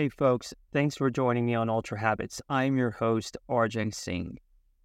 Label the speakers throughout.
Speaker 1: Hey, folks, thanks for joining me on Ultra Habits. I'm your host, RJ Singh.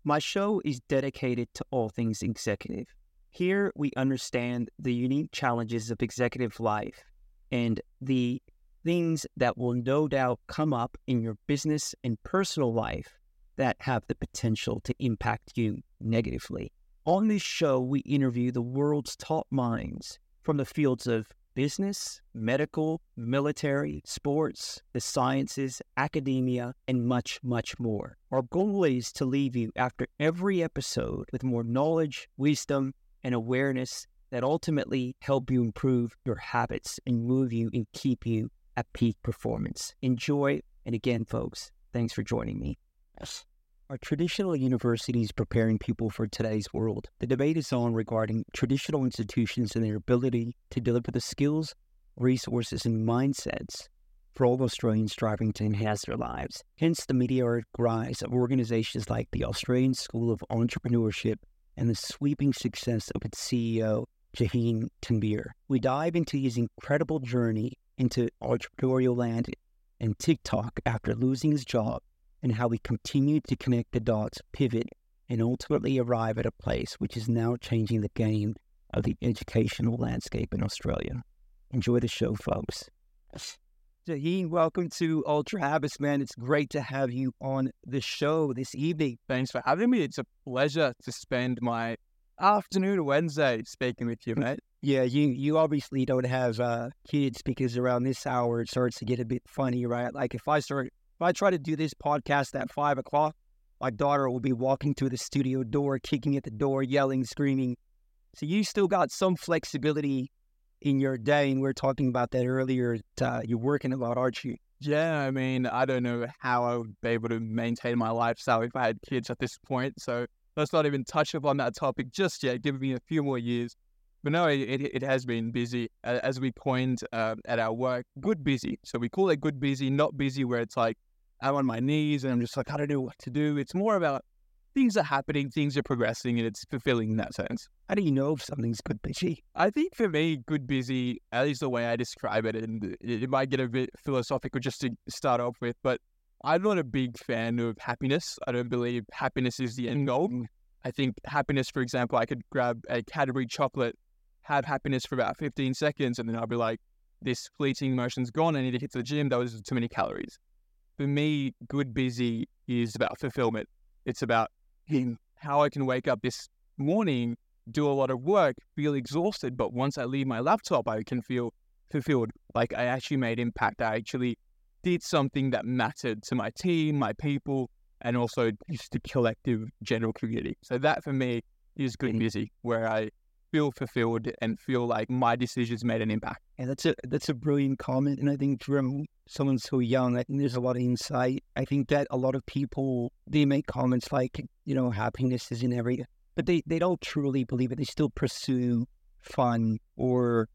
Speaker 1: My show is dedicated to all things executive. Here, we understand the unique challenges of executive life and the things that will no doubt come up in your business and personal life that have the potential to impact you negatively. On this show, we interview the world's top minds from the fields of business, medical, military, sports, the sciences, academia, and much, much more. Our goal is to leave you after every episode with more knowledge, wisdom, and awareness that ultimately help you improve your habits and move you and keep you at peak performance. Enjoy. And again, folks, thanks for joining me. Yes. Are traditional universities preparing people for today's world? The debate is on regarding traditional institutions and their ability to deliver the skills, resources, and mindsets for all Australians striving to enhance their lives. Hence, the meteoric rise of organizations like the Australian School of Entrepreneurship and the sweeping success of its CEO, Jahin Tanvir. We dive into his incredible journey into entrepreneurial land and TikTok after losing his job and how we continue to connect the dots, pivot, and ultimately arrive at a place which is now changing the game of the educational landscape in Australia. Enjoy the show, folks. Jahin, welcome to Ultra Habits, man. It's great to have you on the show this evening.
Speaker 2: Thanks for having me. It's a pleasure to spend my afternoon Wednesday speaking with you, mate.
Speaker 1: Yeah, you you obviously don't have uh, kids because around this hour it starts to get a bit funny, right? Like if I start if I try to do this podcast at five o'clock, my daughter will be walking to the studio door, kicking at the door, yelling, screaming. So you still got some flexibility in your day, and we are talking about that earlier. Uh, you're working a lot, aren't you?
Speaker 2: Yeah, I mean, I don't know how I would be able to maintain my lifestyle if I had kids at this point. So let's not even touch upon that topic just yet. Give me a few more years. But no, it, it has been busy. As we coined uh, at our work, good busy. So we call it good busy, not busy where it's like I'm on my knees and I'm just like, I don't know what to do. It's more about things are happening, things are progressing, and it's fulfilling in that sense.
Speaker 1: How do you know if something's good busy?
Speaker 2: I think for me, good busy, at least the way I describe it, and it might get a bit philosophical just to start off with, but I'm not a big fan of happiness. I don't believe happiness is the end goal. Mm. I think happiness, for example, I could grab a Cadbury chocolate, have happiness for about 15 seconds, and then I'll be like, this fleeting emotion's gone. I need to hit the gym. That was too many calories for me, good busy is about fulfillment. It's about how I can wake up this morning, do a lot of work, feel exhausted, but once I leave my laptop, I can feel fulfilled. Like I actually made impact. I actually did something that mattered to my team, my people, and also just the collective general community. So that for me is good mm. busy, where I feel fulfilled and feel like my decisions made an impact.
Speaker 1: And that's a that's a brilliant comment. And I think from someone so young, I think there's a lot of insight. I think that a lot of people they make comments like, you know, happiness is in every but they, they don't truly believe it. They still pursue fun or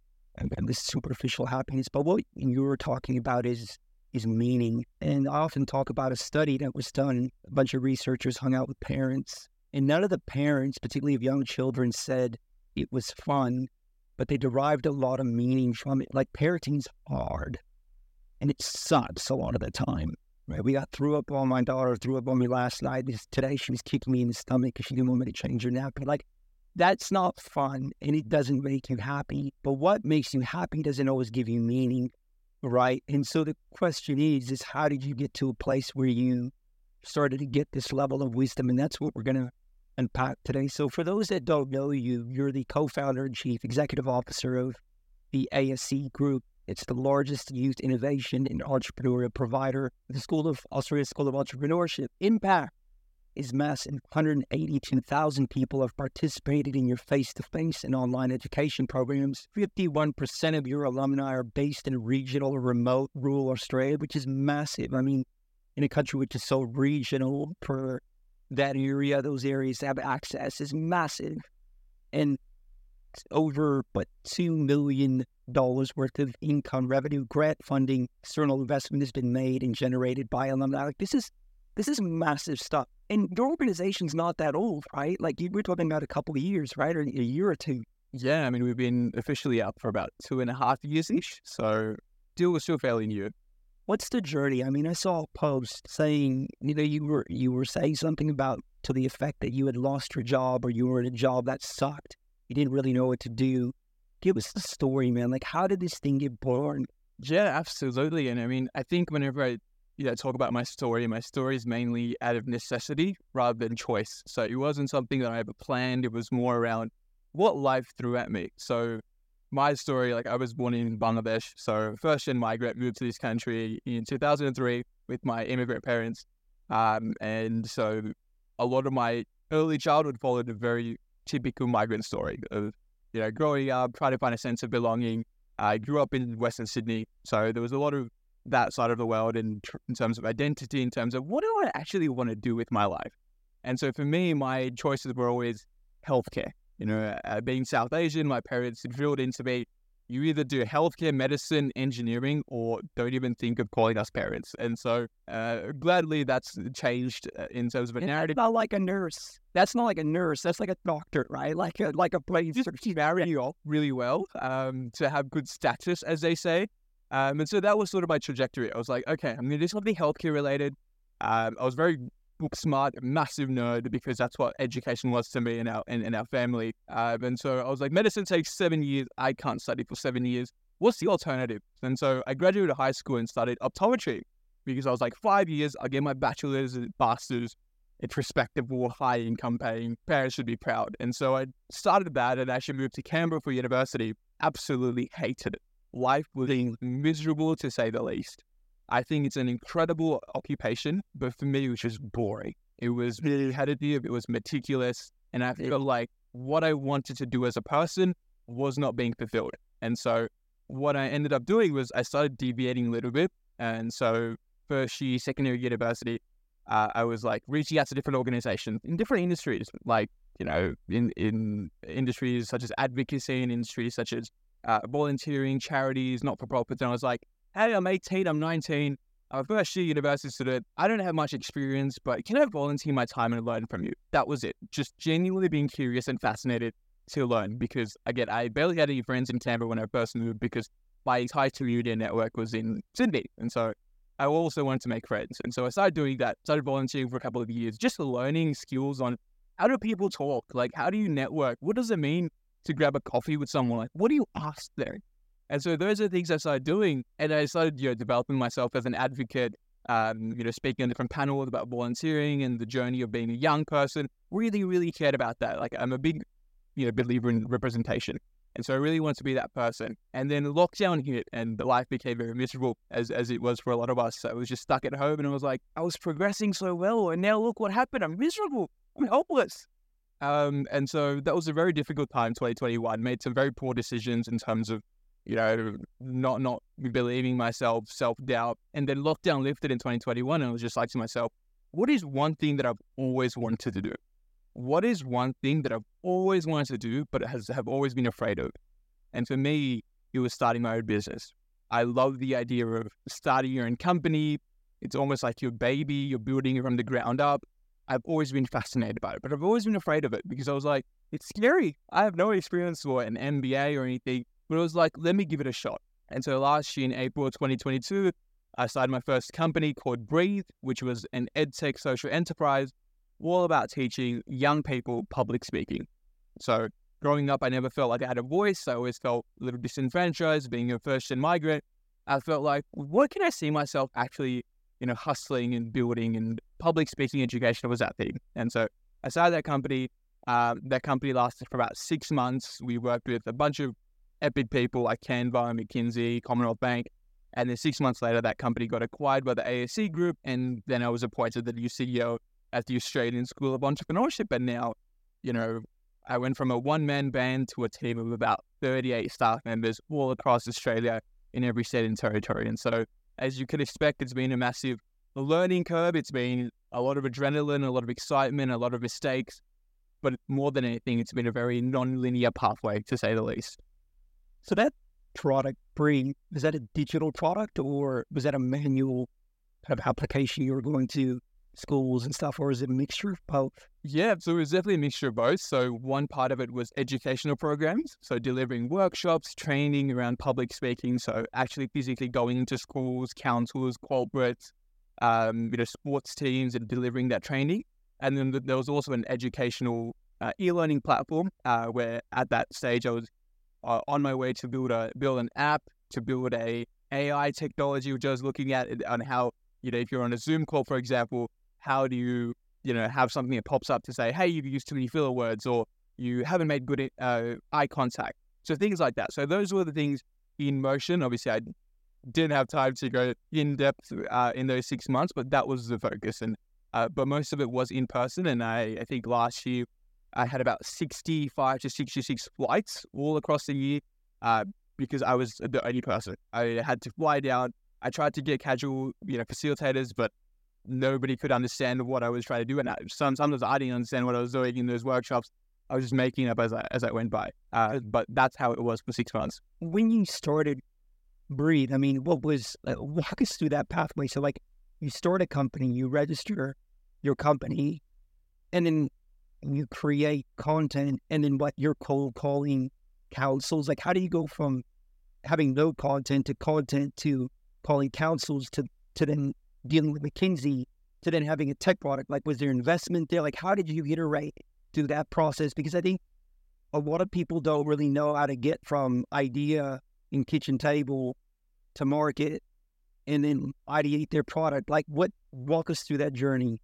Speaker 1: this superficial happiness. But what you were talking about is is meaning. And I often talk about a study that was done. A bunch of researchers hung out with parents, and none of the parents, particularly of young children, said it was fun, but they derived a lot of meaning from it. Like parenting's hard and it sucks a lot of the time. Right? We got threw up on my daughter, threw up on me last night. This, Today she was kicking me in the stomach because she didn't want me to change her napkin. Like that's not fun and it doesn't make you happy. But what makes you happy doesn't always give you meaning. Right. And so the question is, is how did you get to a place where you started to get this level of wisdom? And that's what we're gonna unpack today. So, for those that don't know you, you're the co founder and chief executive officer of the ASE Group. It's the largest youth innovation and entrepreneurial provider. The School of Australia School of Entrepreneurship impact is massive. 182,000 people have participated in your face to face and online education programs. 51% of your alumni are based in regional or remote rural Australia, which is massive. I mean, in a country which is so regional for that area, those areas have access is massive. And over but two million dollars worth of income revenue, grant funding, external investment has been made and generated by alumni. Like this is this is massive stuff. And your organization's not that old, right? Like we're talking about a couple of years, right? Or a year or two.
Speaker 2: Yeah, I mean we've been officially up for about two and a half years ish. So deal was still fairly new.
Speaker 1: What's the journey? I mean, I saw a post saying, you know, you were you were saying something about to the effect that you had lost your job or you were in a job that sucked. You didn't really know what to do. Give us the story, man. Like, how did this thing get born?
Speaker 2: Yeah, absolutely. And I mean, I think whenever I you know, talk about my story, my story is mainly out of necessity rather than choice. So it wasn't something that I ever planned. It was more around what life threw at me. So my story, like I was born in Bangladesh, so first gen migrant, moved to this country in 2003 with my immigrant parents, um, and so a lot of my early childhood followed a very typical migrant story of you know growing up, trying to find a sense of belonging. I grew up in Western Sydney, so there was a lot of that side of the world in, in terms of identity, in terms of what do I actually want to do with my life. And so for me, my choices were always healthcare. You know, uh, being South Asian, my parents drilled into me you either do healthcare, medicine, engineering, or don't even think of calling us parents. And so, uh, gladly, that's changed uh, in terms of a narrative.
Speaker 1: That's not like a nurse. That's not like a nurse. That's like a doctor, right? Like a like a brain surgeon.
Speaker 2: Marry you off really well um, to have good status, as they say. Um, and so that was sort of my trajectory. I was like, okay, I'm going to do something healthcare related. Um, I was very book smart, massive nerd because that's what education was to me and our and, and our family. Um, and so I was like, medicine takes seven years. I can't study for seven years. What's the alternative? And so I graduated high school and studied optometry because I was like, five years, I get my bachelor's and master's. It's respectable, high income paying. Parents should be proud. And so I started that and actually moved to Canberra for university. Absolutely hated it. Life was being miserable to say the least. I think it's an incredible occupation, but for me, it was just boring. It was repetitive, it was meticulous, and I felt like what I wanted to do as a person was not being fulfilled. And so, what I ended up doing was I started deviating a little bit. And so, first year, second year university, uh, I was like reaching out to different organizations in different industries, like you know, in in industries such as advocacy, and industries such as uh, volunteering, charities, not for profits. And I was like, hey, I'm 18, I'm 19, I'm a first year university student. I don't have much experience, but can I volunteer my time and learn from you? That was it. Just genuinely being curious and fascinated to learn because, again, I barely had any friends in Canberra when I first moved because my entire community network was in Sydney. And so I also wanted to make friends. And so I started doing that, started volunteering for a couple of years, just learning skills on how do people talk? Like, how do you network? What does it mean to grab a coffee with someone? Like, what do you ask there? And so those are the things I started doing. And I started, you know, developing myself as an advocate, um, you know, speaking on different panels about volunteering and the journey of being a young person. Really, really cared about that. Like I'm a big, you know, believer in representation. And so I really wanted to be that person. And then lockdown hit and the life became very miserable as, as it was for a lot of us. So I was just stuck at home and I was like, I was progressing so well. And now look what happened. I'm miserable. I'm helpless. Um, and so that was a very difficult time, 2021. Made some very poor decisions in terms of you know, not not believing myself, self doubt, and then lockdown lifted in 2021, and I was just like to myself, what is one thing that I've always wanted to do? What is one thing that I've always wanted to do, but has have always been afraid of? And for me, it was starting my own business. I love the idea of starting your own company. It's almost like your baby. You're building it from the ground up. I've always been fascinated by it, but I've always been afraid of it because I was like, it's scary. I have no experience or an MBA or anything. But it was like, let me give it a shot. And so last year in April 2022, I started my first company called Breathe, which was an edtech social enterprise all about teaching young people public speaking. So growing up, I never felt like I had a voice. I always felt a little disenfranchised being a first gen migrant. I felt like, what can I see myself actually, you know, hustling and building and public speaking education was that thing. And so I started that company. Um, that company lasted for about six months. We worked with a bunch of epic people like Canva, McKinsey, Commonwealth Bank. And then six months later, that company got acquired by the ASE Group. And then I was appointed the new CEO at the Australian School of Entrepreneurship. And now, you know, I went from a one man band to a team of about 38 staff members all across Australia in every state and territory. And so, as you could expect, it's been a massive learning curve. It's been a lot of adrenaline, a lot of excitement, a lot of mistakes. But more than anything, it's been a very non linear pathway, to say the least.
Speaker 1: So that product, bring is that a digital product or was that a manual kind of application you were going to schools and stuff, or is it a mixture of both?
Speaker 2: Yeah, so it was definitely a mixture of both. So one part of it was educational programs, so delivering workshops, training around public speaking, so actually physically going into schools, councils, corporates, um, you know, sports teams, and delivering that training. And then there was also an educational uh, e-learning platform uh, where at that stage I was uh, on my way to build a build an app to build a AI technology, which I was looking at on how you know if you're on a Zoom call, for example, how do you you know have something that pops up to say, hey, you've used too many filler words, or you haven't made good uh, eye contact. So things like that. So those were the things in motion. Obviously, I didn't have time to go in depth uh, in those six months, but that was the focus. And uh, but most of it was in person. And I, I think last year I had about 65 to 66 flights all across the year uh, because I was the only person. I had to fly down. I tried to get casual, you know, facilitators, but nobody could understand what I was trying to do. And I, sometimes I didn't understand what I was doing in those workshops. I was just making up as I, as I went by. Uh, but that's how it was for six months.
Speaker 1: When you started Breathe, I mean, what was, uh, walk us through that pathway. So, like, you start a company, you register your company, and then you create content and then what you're cold calling councils like how do you go from having no content to content to calling councils to to then dealing with McKinsey to then having a tech product? Like was there investment there? Like how did you iterate through that process? Because i think a lot of people don't really know how to get from idea in kitchen table to market and then ideate their product. Like what walk us through that journey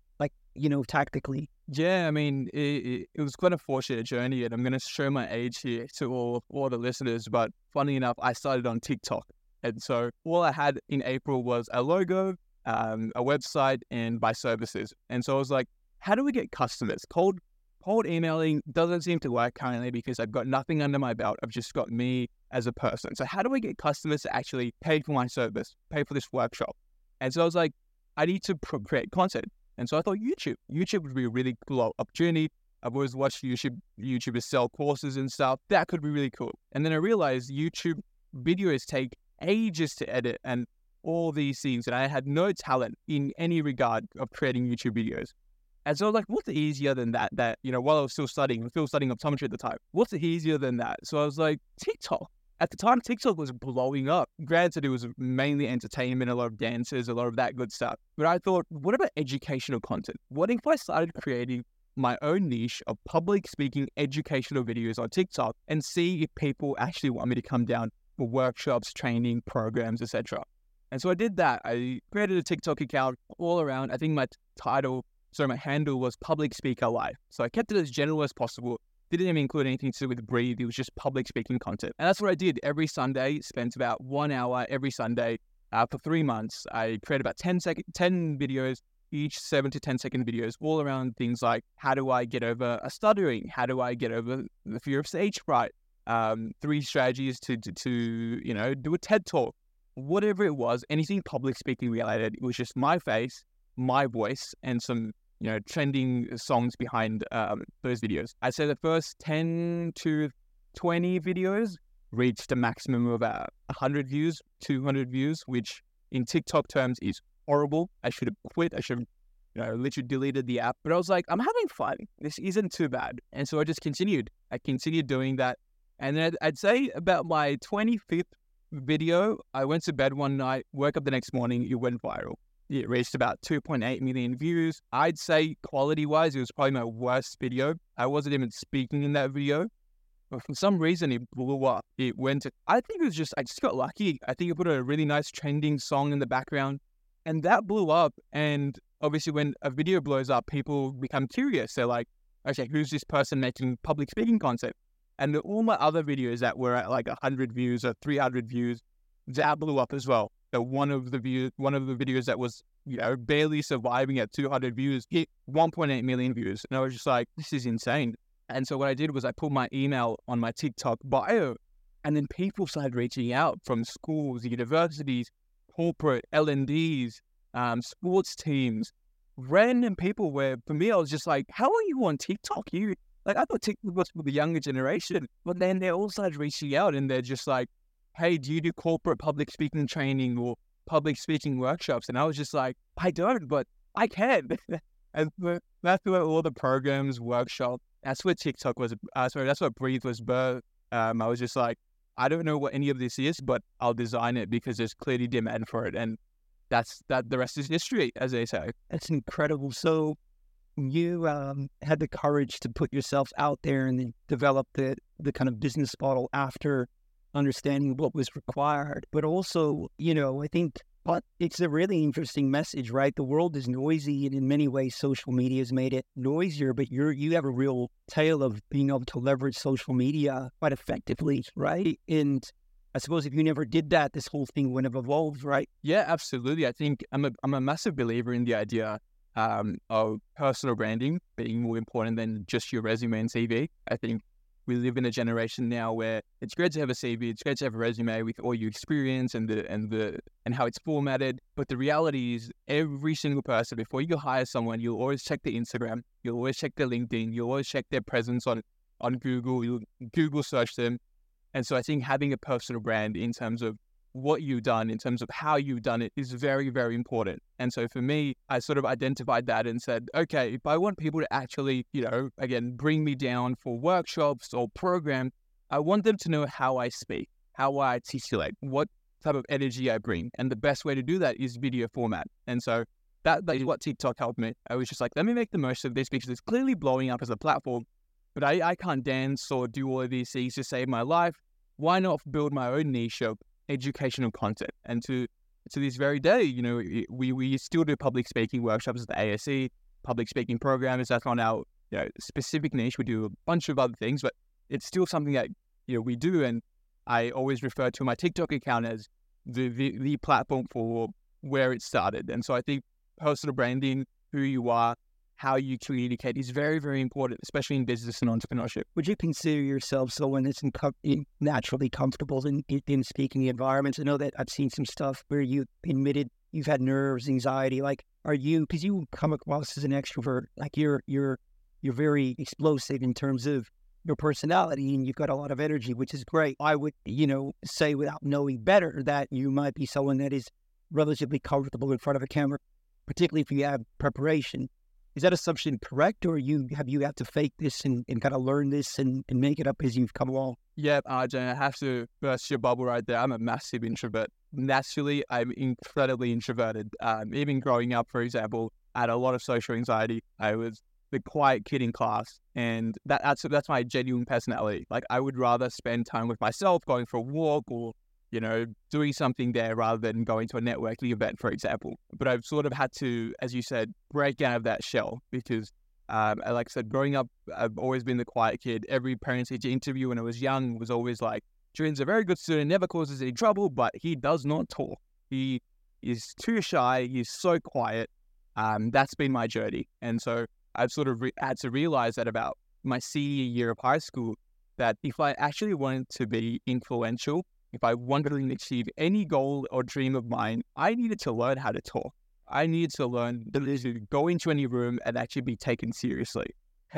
Speaker 1: you know tactically
Speaker 2: yeah, I mean, it, it, was quite a fortunate journey, and I'm going to show my age here to all, all the listeners. But funny enough, I started on TikTok. And so all I had in April was a logo, um, a website, and my services. And so I was like, how do we get customers? Cold, cold emailing doesn't seem to work currently because I've got nothing under my belt. I've just got me as a person. So how do I get customers to actually pay for my service, pay for this workshop? And so I was like, I need to create content. And so I thought YouTube, YouTube would be a really cool opportunity. I've always watched YouTube YouTubers sell courses and stuff. That could be really cool. And then I realized YouTube videos take ages to edit and all these things. And I had no talent in any regard of creating YouTube videos. And so I was like, what's easier than that? That, you know, while I was still studying, I was still studying optometry at the time. What's easier than that? So I was like, TikTok at the time TikTok was blowing up. Granted, it was mainly entertainment, a lot of dances, a lot of that good stuff. But I thought, what about educational content? What if I started creating my own niche of public speaking educational videos on TikTok and see if people actually want me to come down for workshops, training, programs, etc. And so I did that. I created a TikTok account all around. I think my title, so my handle was Public Speaker Life. So I kept it as general as possible didn't even include anything to do with Breathe. It was just public speaking content. And that's what I did every Sunday, spent about one hour every Sunday uh, for three months. I created about 10, sec- 10 videos, each seven to 10 second videos, all around things like how do I get over a stuttering? How do I get over the fear of stage fright? Um, three strategies to, to, to, you know, do a TED talk. Whatever it was, anything public speaking related, it was just my face, my voice, and some you know, trending songs behind um, those videos. I'd say the first 10 to 20 videos reached a maximum of about 100 views, 200 views, which in TikTok terms is horrible. I should have quit. I should have, you know, literally deleted the app. But I was like, I'm having fun. This isn't too bad. And so I just continued. I continued doing that. And then I'd, I'd say about my 25th video, I went to bed one night, woke up the next morning, it went viral. It reached about 2.8 million views. I'd say quality wise, it was probably my worst video. I wasn't even speaking in that video. But for some reason, it blew up. It went to, I think it was just, I just got lucky. I think I put a really nice trending song in the background and that blew up. And obviously, when a video blows up, people become curious. They're like, okay, who's this person making public speaking content? And all my other videos that were at like 100 views or 300 views, that blew up as well one of the views, one of the videos that was you know barely surviving at 200 views hit 1.8 million views, and I was just like, this is insane. And so what I did was I put my email on my TikTok bio, and then people started reaching out from schools, universities, corporate L&Ds, um, sports teams, random people. Where for me, I was just like, how are you on TikTok? You like I thought TikTok was for the younger generation, but then they all started reaching out, and they're just like, hey, do you do corporate public speaking training or public speaking workshops? And I was just like, I don't, but I can. and that's where all the programs, workshop, that's what TikTok was. Uh, sorry, that's what Breathe was birth. Um, I was just like, I don't know what any of this is, but I'll design it because there's clearly demand for it. And that's that the rest is history, as they say.
Speaker 1: That's incredible. So you um, had the courage to put yourself out there and develop the the kind of business model after understanding what was required. But also, you know, I think but it's a really interesting message, right? The world is noisy, and in many ways, social media has made it noisier. But you're you have a real tale of being able to leverage social media quite effectively, right? And I suppose if you never did that, this whole thing wouldn't have evolved, right?
Speaker 2: Yeah, absolutely. I think I'm a I'm a massive believer in the idea um, of personal branding being more important than just your resume and CV. I think we live in a generation now where it's great to have a CV, it's great to have a resume with all your experience and the and the and how it's formatted. But the reality is, every single person before you hire someone, you'll always check the Instagram, you'll always check their LinkedIn, you'll always check their presence on on Google, you Google search them, and so I think having a personal brand in terms of what you've done in terms of how you've done it is very, very important. And so for me, I sort of identified that and said, okay, if I want people to actually, you know, again, bring me down for workshops or program, I want them to know how I speak, how I articulate, what type of energy I bring. And the best way to do that is video format. And so that, that is mm. what TikTok helped me. I was just like, let me make the most of this because it's clearly blowing up as a platform, but I, I can't dance or do all of these things to save my life. Why not build my own niche of educational content. And to to this very day, you know, we we still do public speaking workshops at the ASE, public speaking programs. That's not our you know, specific niche. We do a bunch of other things, but it's still something that you know we do. And I always refer to my TikTok account as the the, the platform for where it started. And so I think personal branding, who you are, how you communicate is very, very important, especially in business and entrepreneurship.
Speaker 1: Would you consider yourself someone that's in, naturally comfortable in, in speaking environments? I know that I've seen some stuff where you admitted you've had nerves, anxiety. Like, are you because you come across as an extrovert? Like, you're you're you're very explosive in terms of your personality, and you've got a lot of energy, which is great. I would, you know, say without knowing better that you might be someone that is relatively comfortable in front of a camera, particularly if you have preparation is that assumption correct, or you have you had to fake this and, and kind of learn this and, and make it up as you've come along?
Speaker 2: Yeah, Arjun, I have to burst your bubble right there. I'm a massive introvert. Naturally, I'm incredibly introverted. Um, even growing up, for example, I had a lot of social anxiety. I was the quiet kid in class, and that, that's that's my genuine personality. Like I would rather spend time with myself, going for a walk or you know, doing something there rather than going to a networking event, for example. But I've sort of had to, as you said, break out of that shell because, um, like I said, growing up, I've always been the quiet kid. Every parent teacher interview when I was young was always like, Julian's a very good student, never causes any trouble, but he does not talk. He is too shy. He's so quiet. Um, that's been my journey. And so I've sort of re- had to realize that about my senior year of high school, that if I actually wanted to be influential if I wanted to achieve any goal or dream of mine, I needed to learn how to talk. I needed to learn the ability to go into any room and actually be taken seriously.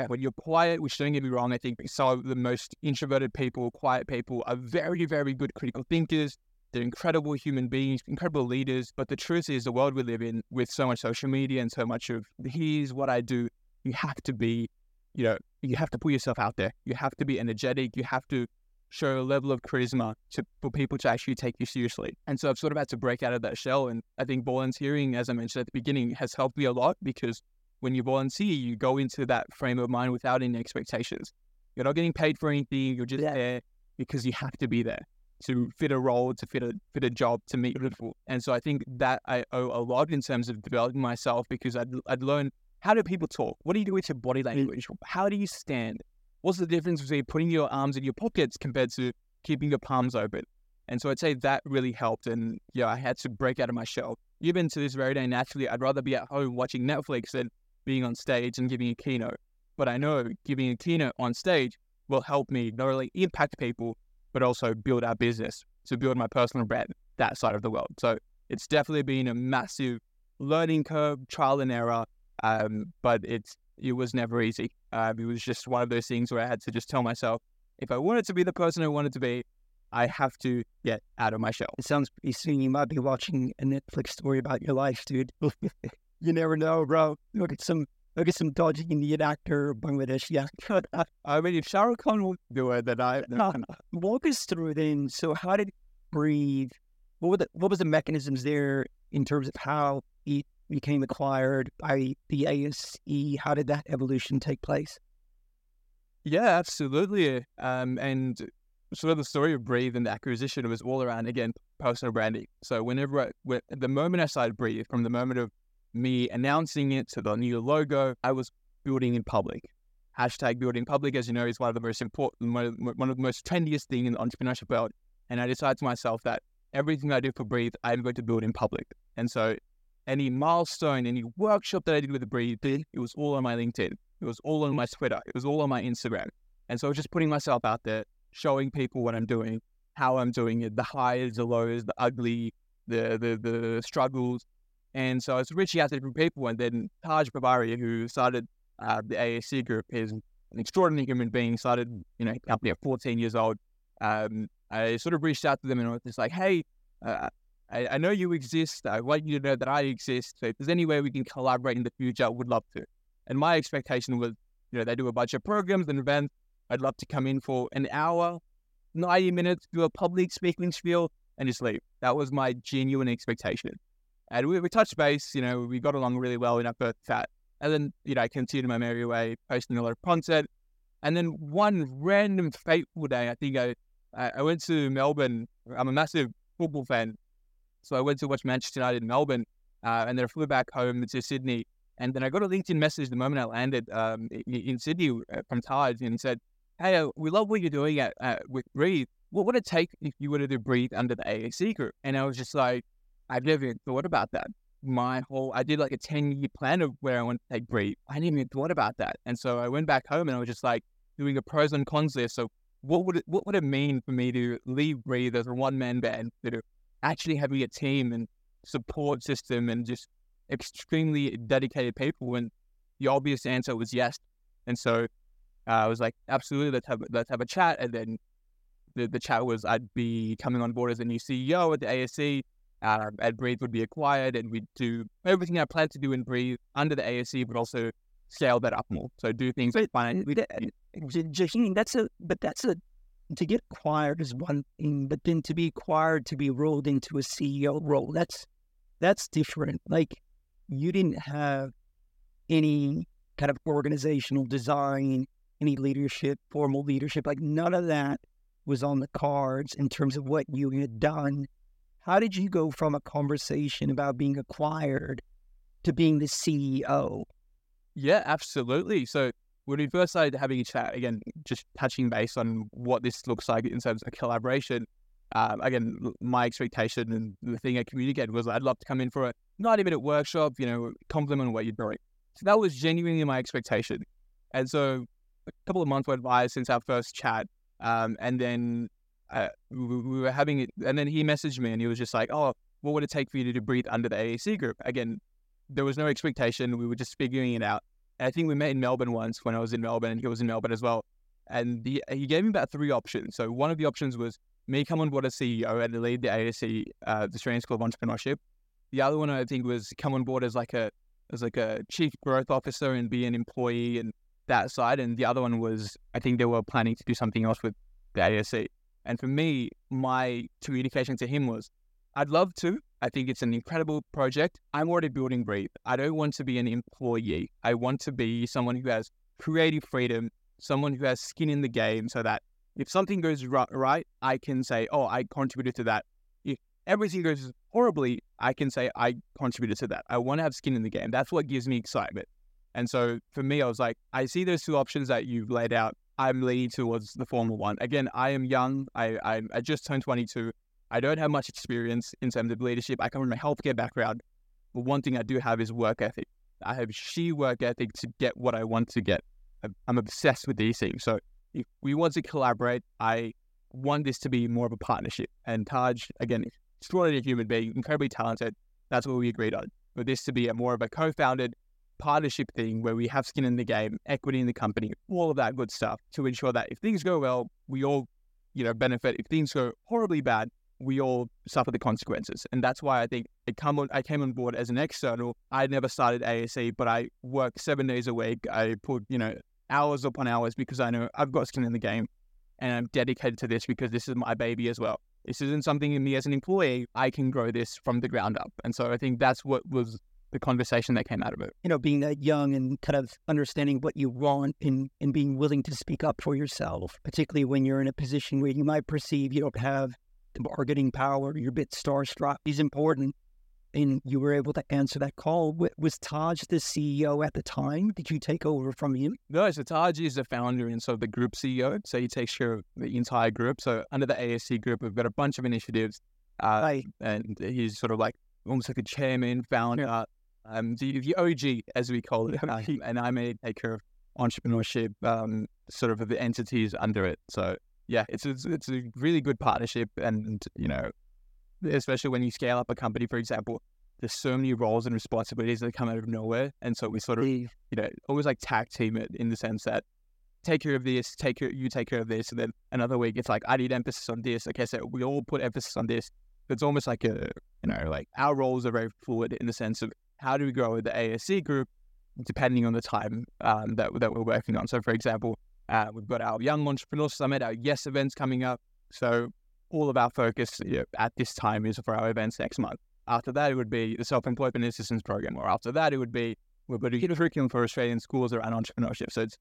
Speaker 2: When you're quiet, which don't get me wrong, I think some of the most introverted people, quiet people are very, very good critical thinkers. They're incredible human beings, incredible leaders. But the truth is, the world we live in with so much social media and so much of here's what I do, you have to be, you know, you have to put yourself out there. You have to be energetic. You have to show a level of charisma to, for people to actually take you seriously. And so I've sort of had to break out of that shell. And I think volunteering, as I mentioned at the beginning, has helped me a lot because when you volunteer, you go into that frame of mind without any expectations. You're not getting paid for anything. You're just yeah. there because you have to be there to fit a role, to fit a fit a job, to meet people. And so I think that I owe a lot in terms of developing myself because I'd I'd learn how do people talk? What do you do with your body mm. language? How do you stand? What's the difference between putting your arms in your pockets compared to keeping your palms open? And so I'd say that really helped. And yeah, I had to break out of my shell. Even to this very day, naturally, I'd rather be at home watching Netflix than being on stage and giving a keynote. But I know giving a keynote on stage will help me not only impact people, but also build our business, to build my personal brand, that side of the world. So it's definitely been a massive learning curve, trial and error. Um, but it's it was never easy. Um, it was just one of those things where I had to just tell myself, if I wanted to be the person I wanted to be, I have to get out of my shell.
Speaker 1: It sounds pretty soon. You might be watching a Netflix story about your life, dude. you never know, bro. Look at some look at some dodgy Indian actor, Bangladesh actor.
Speaker 2: I mean, if Shah Rukh Khan will do it, then I.
Speaker 1: Walk us through then. So, how did breathe? What were the what was the mechanisms there in terms of how it became acquired by the ASE? How did that evolution take place?
Speaker 2: Yeah, absolutely. Um, and sort of the story of Breathe and the acquisition was all around again personal branding. So whenever I, when, the moment I started Breathe, from the moment of me announcing it to the new logo, I was building in public. Hashtag building public, as you know, is one of the most important, one of the most trendiest thing in the entrepreneurship world. And I decided to myself that everything I do for Breathe, I'm going to build in public. And so any milestone, any workshop that I did with the Breathe, it was all on my LinkedIn. It was all on my Twitter. It was all on my Instagram. And so I was just putting myself out there, showing people what I'm doing, how I'm doing it, the highs, the lows, the ugly, the the the struggles. And so I was reaching out to different people. And then Taj Pabari, who started uh, the ASE group, is an extraordinary human being, started, you know, company at 14 years old. Um, I sort of reached out to them and I was just like, hey, uh, I, I, know you exist. I want you to know that I exist. So if there's any way we can collaborate in the future, I would love to. And my expectation was, you know, they do a bunch of programs and events. I'd love to come in for an hour, 90 minutes, do a public speaking spiel, and just leave. That was my genuine expectation. And we, we touched base, you know, we got along really well in our first chat. And then, you know, I continued my merry way, posting a lot of content. And then one random fateful day, I think I, I went to Melbourne. I'm a massive football fan. So I went to watch Manchester United in Melbourne. Uh, and then I flew back home to Sydney and then I got a LinkedIn message the moment I landed um, in, in, Sydney uh, from Taj, and said, "Hey, uh, we love what you're doing at uh, with Breathe. What would it take if you were to do Breathe under the ASE group?" And I was just like, "I've never even thought about that." My whole, I did like a ten year plan of where I want to take Breathe. I didn't even thought about that, and so I went back home and I was just like doing a pros and cons list. So what would it, what would it mean for me to leave Breathe as a one man band to actually having a team and support system and just extremely dedicated people? And the obvious answer was yes. And so uh, I was like, absolutely, let's have let's have a chat. And then the, the chat was I'd be coming on board as a new CEO at the ASE. Uh, and Breathe would be acquired, and we'd do everything I planned to do in Breathe under the ASE, but also scale that up more. So do things
Speaker 1: but, financially. Jahin, that's a but that's a to get acquired is one thing, but then to be acquired to be rolled into a CEO role, that's that's different. Like you didn't have any kind of organizational design, any leadership, formal leadership, like none of that was on the cards in terms of what you had done. How did you go from a conversation about being acquired to being the CEO?
Speaker 2: Yeah, absolutely. So when we first started having a chat, again, just touching base on what this looks like in terms of collaboration, um, again, my expectation and the thing I communicated was I'd love to come in for a 90 minute workshop, you know, compliment what you're doing. So that was genuinely my expectation. And so a couple of months went by since our first chat. Um, and then uh, we, we, were having it, and then he messaged me and he was just like, Oh, what would it take for you to breathe under the ASE group? Again, there was no expectation. We were just figuring it out. I think we met in Melbourne once when I was in Melbourne and he was in Melbourne as well. And the, he gave me about three options. So one of the options was me come on board as CEO and lead the ASE, uh, the Australian School of Entrepreneurship. The other one I think was come on board as like a as like a chief growth officer and be an employee and that side. And the other one was I think they were planning to do something else with the ASE. And for me, my communication to him was, I'd love to. I think it's an incredible project. I'm already building Breathe. I don't want to be an employee. I want to be someone who has creative freedom, someone who has skin in the game so that if something goes right, I can say, oh, I contributed to that. If everything goes horribly, I can say I contributed to that. I want to have skin in the game. That's what gives me excitement. And so for me, I was like, I see those two options that you've laid out. I'm leaning towards the former one. Again, I am young. I, I, I just turned 22. I don't have much experience in terms of leadership. I come from a healthcare background. But one thing I do have is work ethic. I have sheer work ethic to get what I want to get. I'm obsessed with these things. So if we want to collaborate, I want this to be more of a partnership. And Taj, again, extraordinary human being, incredibly talented. That's what we agreed on. For this to be a more of a co-founded partnership thing where we have skin in the game, equity in the company, all of that good stuff to ensure that if things go well, we all, you know, benefit. If things go horribly bad, we all suffer the consequences. And that's why I think it come on, I came on board as an external. I never started ASE, but I work seven days a week. I put, you know, hours upon hours because I know I've got skin in the game and I'm dedicated to this because this is my baby as well. This isn't something in me as an employee. I can grow this from the ground up. And so I think that's what was the conversation that came out of it.
Speaker 1: You know, being that young and kind of understanding what you want and, and being willing to speak up for yourself, particularly when you're in a position where you might perceive you don't have the bargaining power, you're a bit starstruck, is important. And you were able to answer that call. Was Taj the CEO at the time? Did you take over from him?
Speaker 2: No, so Taj is the founder and so the group CEO. So he takes care of the entire group. So under the ASE group, we've got a bunch of initiatives. Uh, right. And he's sort of like almost like a chairman, founder, yeah um, the, the OG, as we call it, uh, and I may take care of entrepreneurship, um, sort of the entities under it. So yeah, it's, it's it's a really good partnership, and you know, especially when you scale up a company, for example, there's so many roles and responsibilities that come out of nowhere, and so we sort of you know always like tag team it in the sense that take care of this, take care, you take care of this, and then another week it's like I need emphasis on this. Okay, so we all put emphasis on this. It's almost like a you know like our roles are very fluid in the sense of how do we grow the ASE group depending on the time um, that, that we're working on. So, for example, uh, we've got our Young Entrepreneur Summit, our Yes events coming up. So, all of our focus you know, at this time is for our events next month. After that, it would be the Self Employment Assistance Program, or after that, it would be we're going to get a curriculum for Australian schools around entrepreneurship. So, it's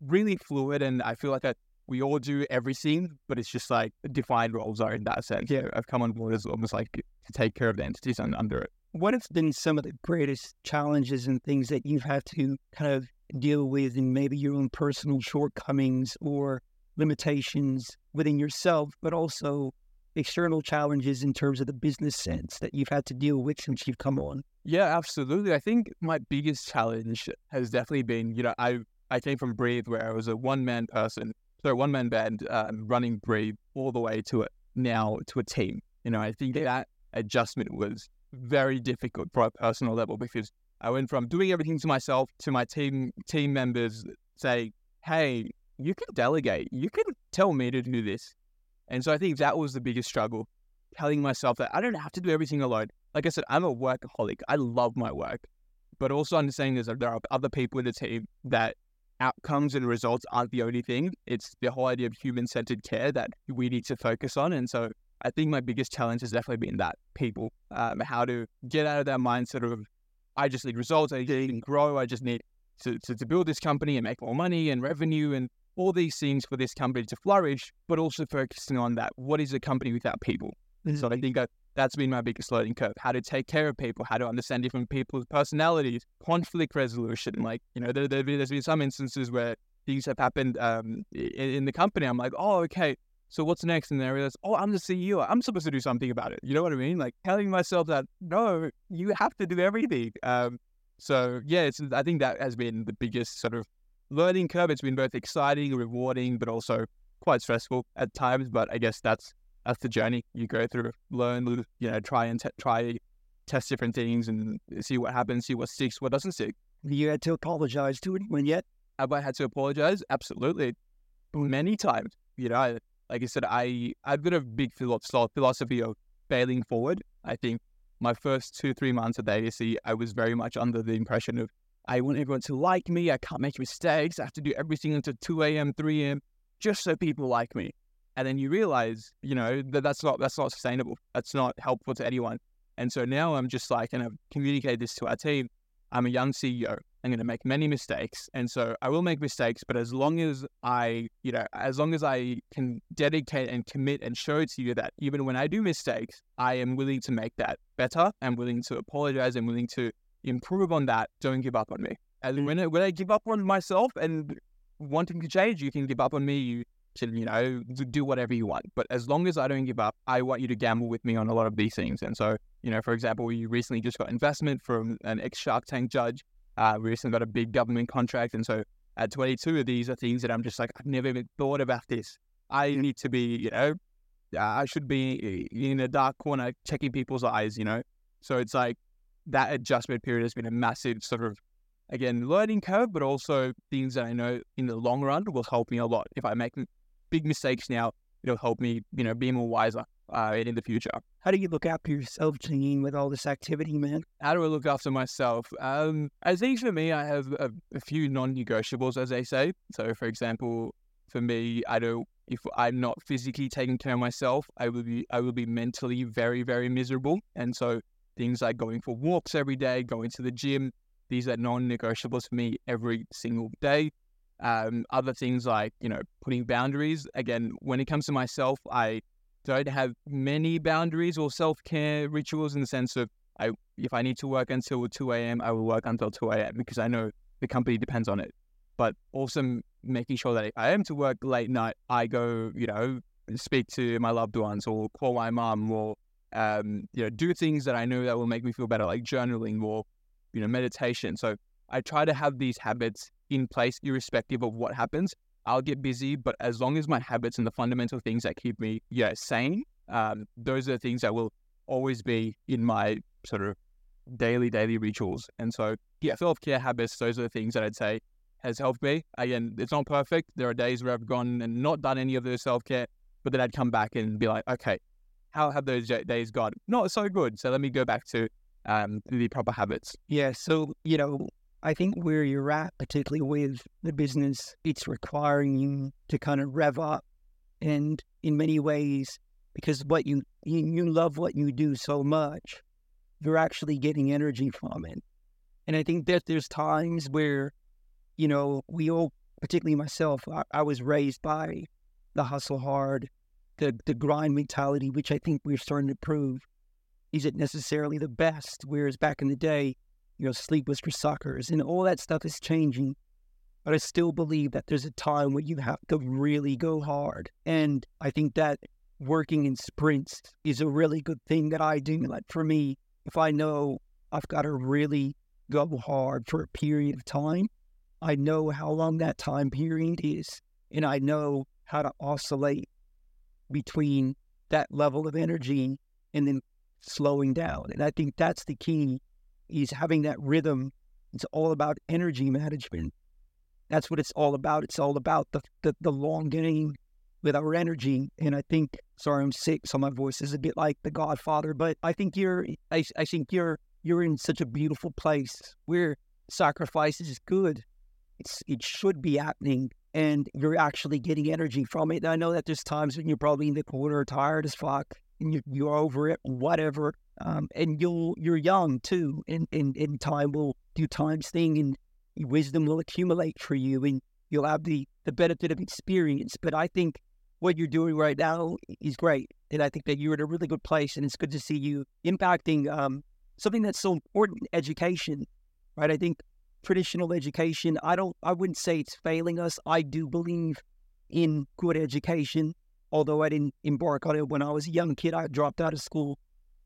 Speaker 2: really fluid, and I feel like that we all do everything, but it's just like defined roles are in that sense. Yeah, I've come on board as almost like to take care of the entities under it
Speaker 1: what have been some of the greatest challenges and things that you've had to kind of deal with in maybe your own personal shortcomings or limitations within yourself, but also external challenges in terms of the business sense that you've had to deal with since you've come on?
Speaker 2: Yeah, absolutely. I think my biggest challenge has definitely been, you know, I I came from Breathe where I was a one man person, so one man band um, running Breathe all the way to it now to a team. You know, I think that adjustment was very difficult for a personal level because I went from doing everything to myself to my team team members say, "Hey, you can delegate. You can tell me to do this." And so I think that was the biggest struggle, telling myself that I don't have to do everything alone. Like I said, I'm a workaholic. I love my work, but also understanding there are other people in the team that outcomes and results aren't the only thing. It's the whole idea of human centered care that we need to focus on. And so I think my biggest challenge has definitely been that people, um, how to get out of that mindset of I just need results, I need to grow, I just need to, to, to build this company and make more money and revenue and all these things for this company to flourish, but also focusing on that. What is a company without people? Mm-hmm. So I think that that's been my biggest learning curve. How to take care of people, how to understand different people's personalities, conflict resolution. Like, you know, there, there, has been some instances where things have happened um, in, in the company. I'm like, oh, okay, so what's next? And then I realized, oh, I'm the CEO. I'm supposed to do something about it. You know what I mean? Like telling myself that no, you have to do everything. Um, so yeah, it's I think that has been the biggest sort of learning curve. It's been both exciting, and rewarding, but also quite stressful at times. But I guess that's that's the journey you go through. Learn, you know, try and t- try test different things and see what happens, see what sticks, what doesn't stick.
Speaker 1: You had to apologize to anyone yet?
Speaker 2: Have I had to apologize? Absolutely, many times. You know, I, like I said, I I've got a big philosophy of failing forward. I think my first two three months at the ASE, I was very much under the impression of I want everyone to like me. I can't make mistakes. I have to do everything until two a.m., three a.m. just so people like me. And then you realize, you know, that that's not that's not sustainable. That's not helpful to anyone. And so now I'm just like, and I've communicated this to our team. I'm a young CEO. I'm going to make many mistakes. And so I will make mistakes, but as long as I, you know, as long as I can dedicate and commit and show to you that even when I do mistakes, I am willing to make that better. I'm willing to apologize. I'm willing to improve on that. Don't give up on me. And mm. when I, when I give up on myself and wanting to change, you can give up on me. You can, you know, do whatever you want. But as long as I don't give up, I want you to gamble with me on a lot of these things. And so, you know, for example, you recently just got investment from an ex Shark Tank judge uh, we recently got a big government contract. And so at 22 of these are things that I'm just like, I've never even thought about this. I mm. need to be, you know, uh, I should be eh, in a dark corner checking people's eyes, you know? So it's like that adjustment period has been a massive sort of, again, learning curve, but also things that I know in the long run will help me a lot. If I make big mistakes now, it'll help me, you know, be more wiser uh, in the future.
Speaker 1: How do you look after yourself, Janine, with all this activity, man?
Speaker 2: How do I look after myself? Um, I think for me, I have a, a few non-negotiables, as they say. So, for example, for me, I don't. If I'm not physically taking care of myself, I will be I will be mentally very very miserable. And so things like going for walks every day, going to the gym, these are non-negotiables for me every single day. Um, other things like you know putting boundaries. Again, when it comes to myself, I don't have many boundaries or self-care rituals in the sense of I if I need to work until 2 a.m., I will work until 2 a.m. because I know the company depends on it. But also making sure that if I am to work late night, I go, you know, speak to my loved ones or call my mom or um, you know, do things that I know that will make me feel better, like journaling or, you know, meditation. So I try to have these habits in place, irrespective of what happens. I'll get busy, but as long as my habits and the fundamental things that keep me, yeah, sane, um, those are the things that will always be in my sort of daily, daily rituals. And so, yeah, self care habits, those are the things that I'd say has helped me. Again, it's not perfect. There are days where I've gone and not done any of the self care, but then I'd come back and be like, okay, how have those days gone? Not so good. So let me go back to um, the proper habits.
Speaker 1: Yeah. So, you know, I think where you're at, particularly with the business, it's requiring you to kind of rev up. And in many ways, because what you, you, love what you do so much, you're actually getting energy from it. And I think that there's times where, you know, we all, particularly myself, I, I was raised by the hustle hard, the the grind mentality, which I think we're starting to prove isn't necessarily the best. Whereas back in the day, you know, sleep was for suckers, and all that stuff is changing. But I still believe that there's a time where you have to really go hard, and I think that working in sprints is a really good thing that I do. Like for me, if I know I've got to really go hard for a period of time, I know how long that time period is, and I know how to oscillate between that level of energy and then slowing down. And I think that's the key is having that rhythm. It's all about energy management. That's what it's all about. It's all about the, the, the long game with our energy. And I think, sorry, I'm sick, so my voice is a bit like the Godfather, but I think you're, I, I think you're, you're in such a beautiful place where sacrifice is good. It's, it should be happening and you're actually getting energy from it. And I know that there's times when you're probably in the corner, tired as fuck, and you, you're over it, whatever. Um, and you'll you're young too, and, and and time will do time's thing, and wisdom will accumulate for you, and you'll have the the benefit of experience. But I think what you're doing right now is great, and I think that you're in a really good place, and it's good to see you impacting um, something that's so important, education. Right? I think traditional education. I don't I wouldn't say it's failing us. I do believe in good education, although I didn't embark on it when I was a young kid. I dropped out of school,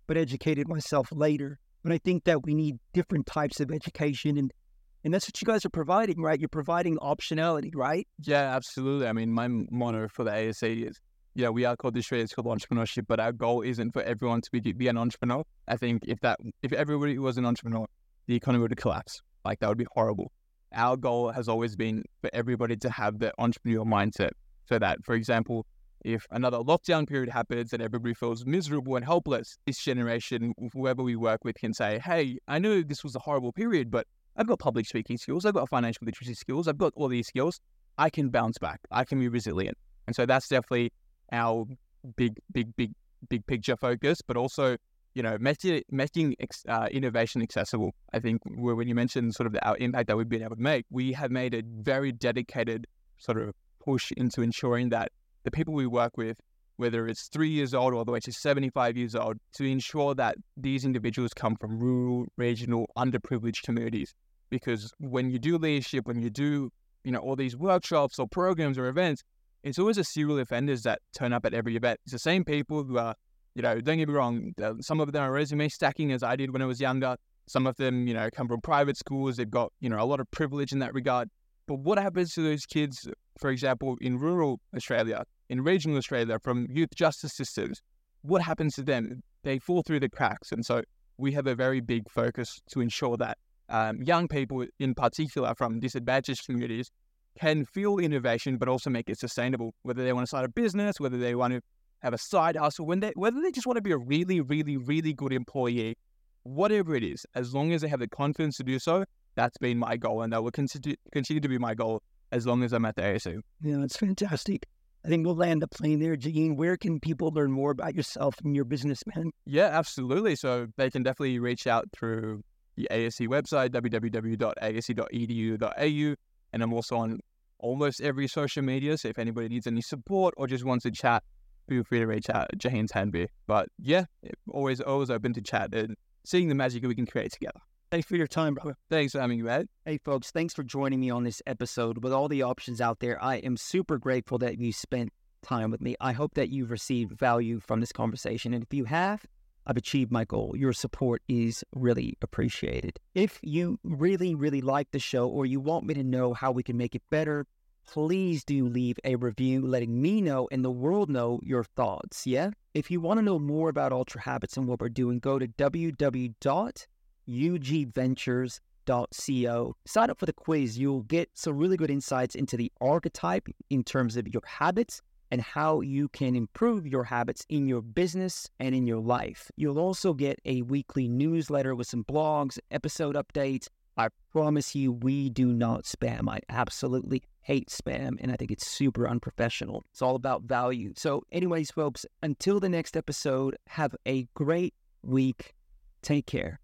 Speaker 1: but educated myself later. But I think that we need different types of education and and that's what you guys are providing, right? You're providing optionality, right?
Speaker 2: Yeah, absolutely. I mean, my motto for the ASE is, yeah, we are called the Australian School of Entrepreneurship, but our goal isn't for everyone to be, be an entrepreneur. I think if that if everybody was an entrepreneur, the economy would collapse. Like that would be horrible. Our goal has always been for everybody to have the entrepreneurial mindset. So that, for example, if another lockdown period happens and everybody feels miserable and helpless, this generation, whoever we work with, can say, "Hey, I know this was a horrible period, but I've got public speaking skills, I've got financial literacy skills, I've got all these skills. I can bounce back. I can be resilient." And so that's definitely our big, big, big, big picture focus, but also you know, making, making uh, innovation accessible. I think when you mentioned sort of the, our impact that we've been able to make, we have made a very dedicated sort of push into ensuring that the people we work with, whether it's three years old all the way to 75 years old, to ensure that these individuals come from rural, regional, underprivileged communities. Because when you do leadership, when you do, you know, all these workshops or programs or events, it's always the serial offenders that turn up at every event. It's the same people who are you know, don't get me wrong, some of them are resume stacking as I did when I was younger. Some of them, you know, come from private schools. They've got, you know, a lot of privilege in that regard. But what happens to those kids, for example, in rural Australia, in regional Australia, from youth justice systems? What happens to them? They fall through the cracks. And so we have a very big focus to ensure that um, young people, in particular from disadvantaged communities, can feel innovation, but also make it sustainable, whether they want to start a business, whether they want to have a side hustle, when they whether they just want to be a really, really, really good employee, whatever it is, as long as they have the confidence to do so, that's been my goal, and that will continue continue to be my goal as long as I'm at the ASE.
Speaker 1: Yeah, it's fantastic. I think we'll land the plane there, Jahin. Where can people learn more about yourself and your business, man?
Speaker 2: Yeah, absolutely. So they can definitely reach out through the ASE website, www.ase.edu.au. And I'm also on almost every social media. So if anybody needs any support or just wants to chat, feel free to reach out. Jahin Tanvir. But yeah, always, always open to chat and seeing the magic we can create together.
Speaker 1: Thanks for your time, brother.
Speaker 2: Thanks for having me, Ed.
Speaker 1: Hey, folks, thanks for joining me on this episode. With all the options out there, I am super grateful that you spent time with me. I hope that you've received value from this conversation. And if you have, I've achieved my goal. Your support is really appreciated. If you really, really like the show or you want me to know how we can make it better, please do leave a review letting me know and the world know your thoughts. Yeah? If you want to know more about Ultra Habits and what we're doing, go to www ugventures.co. Sign up for the quiz. You'll get some really good insights into the archetype in terms of your habits and how you can improve your habits in your business and in your life. You'll also get a weekly newsletter with some blogs, episode updates. I promise you, we do not spam. I absolutely hate spam, and I think it's super unprofessional. It's all about value. So, anyways, folks, until the next episode, have a great week. Take care.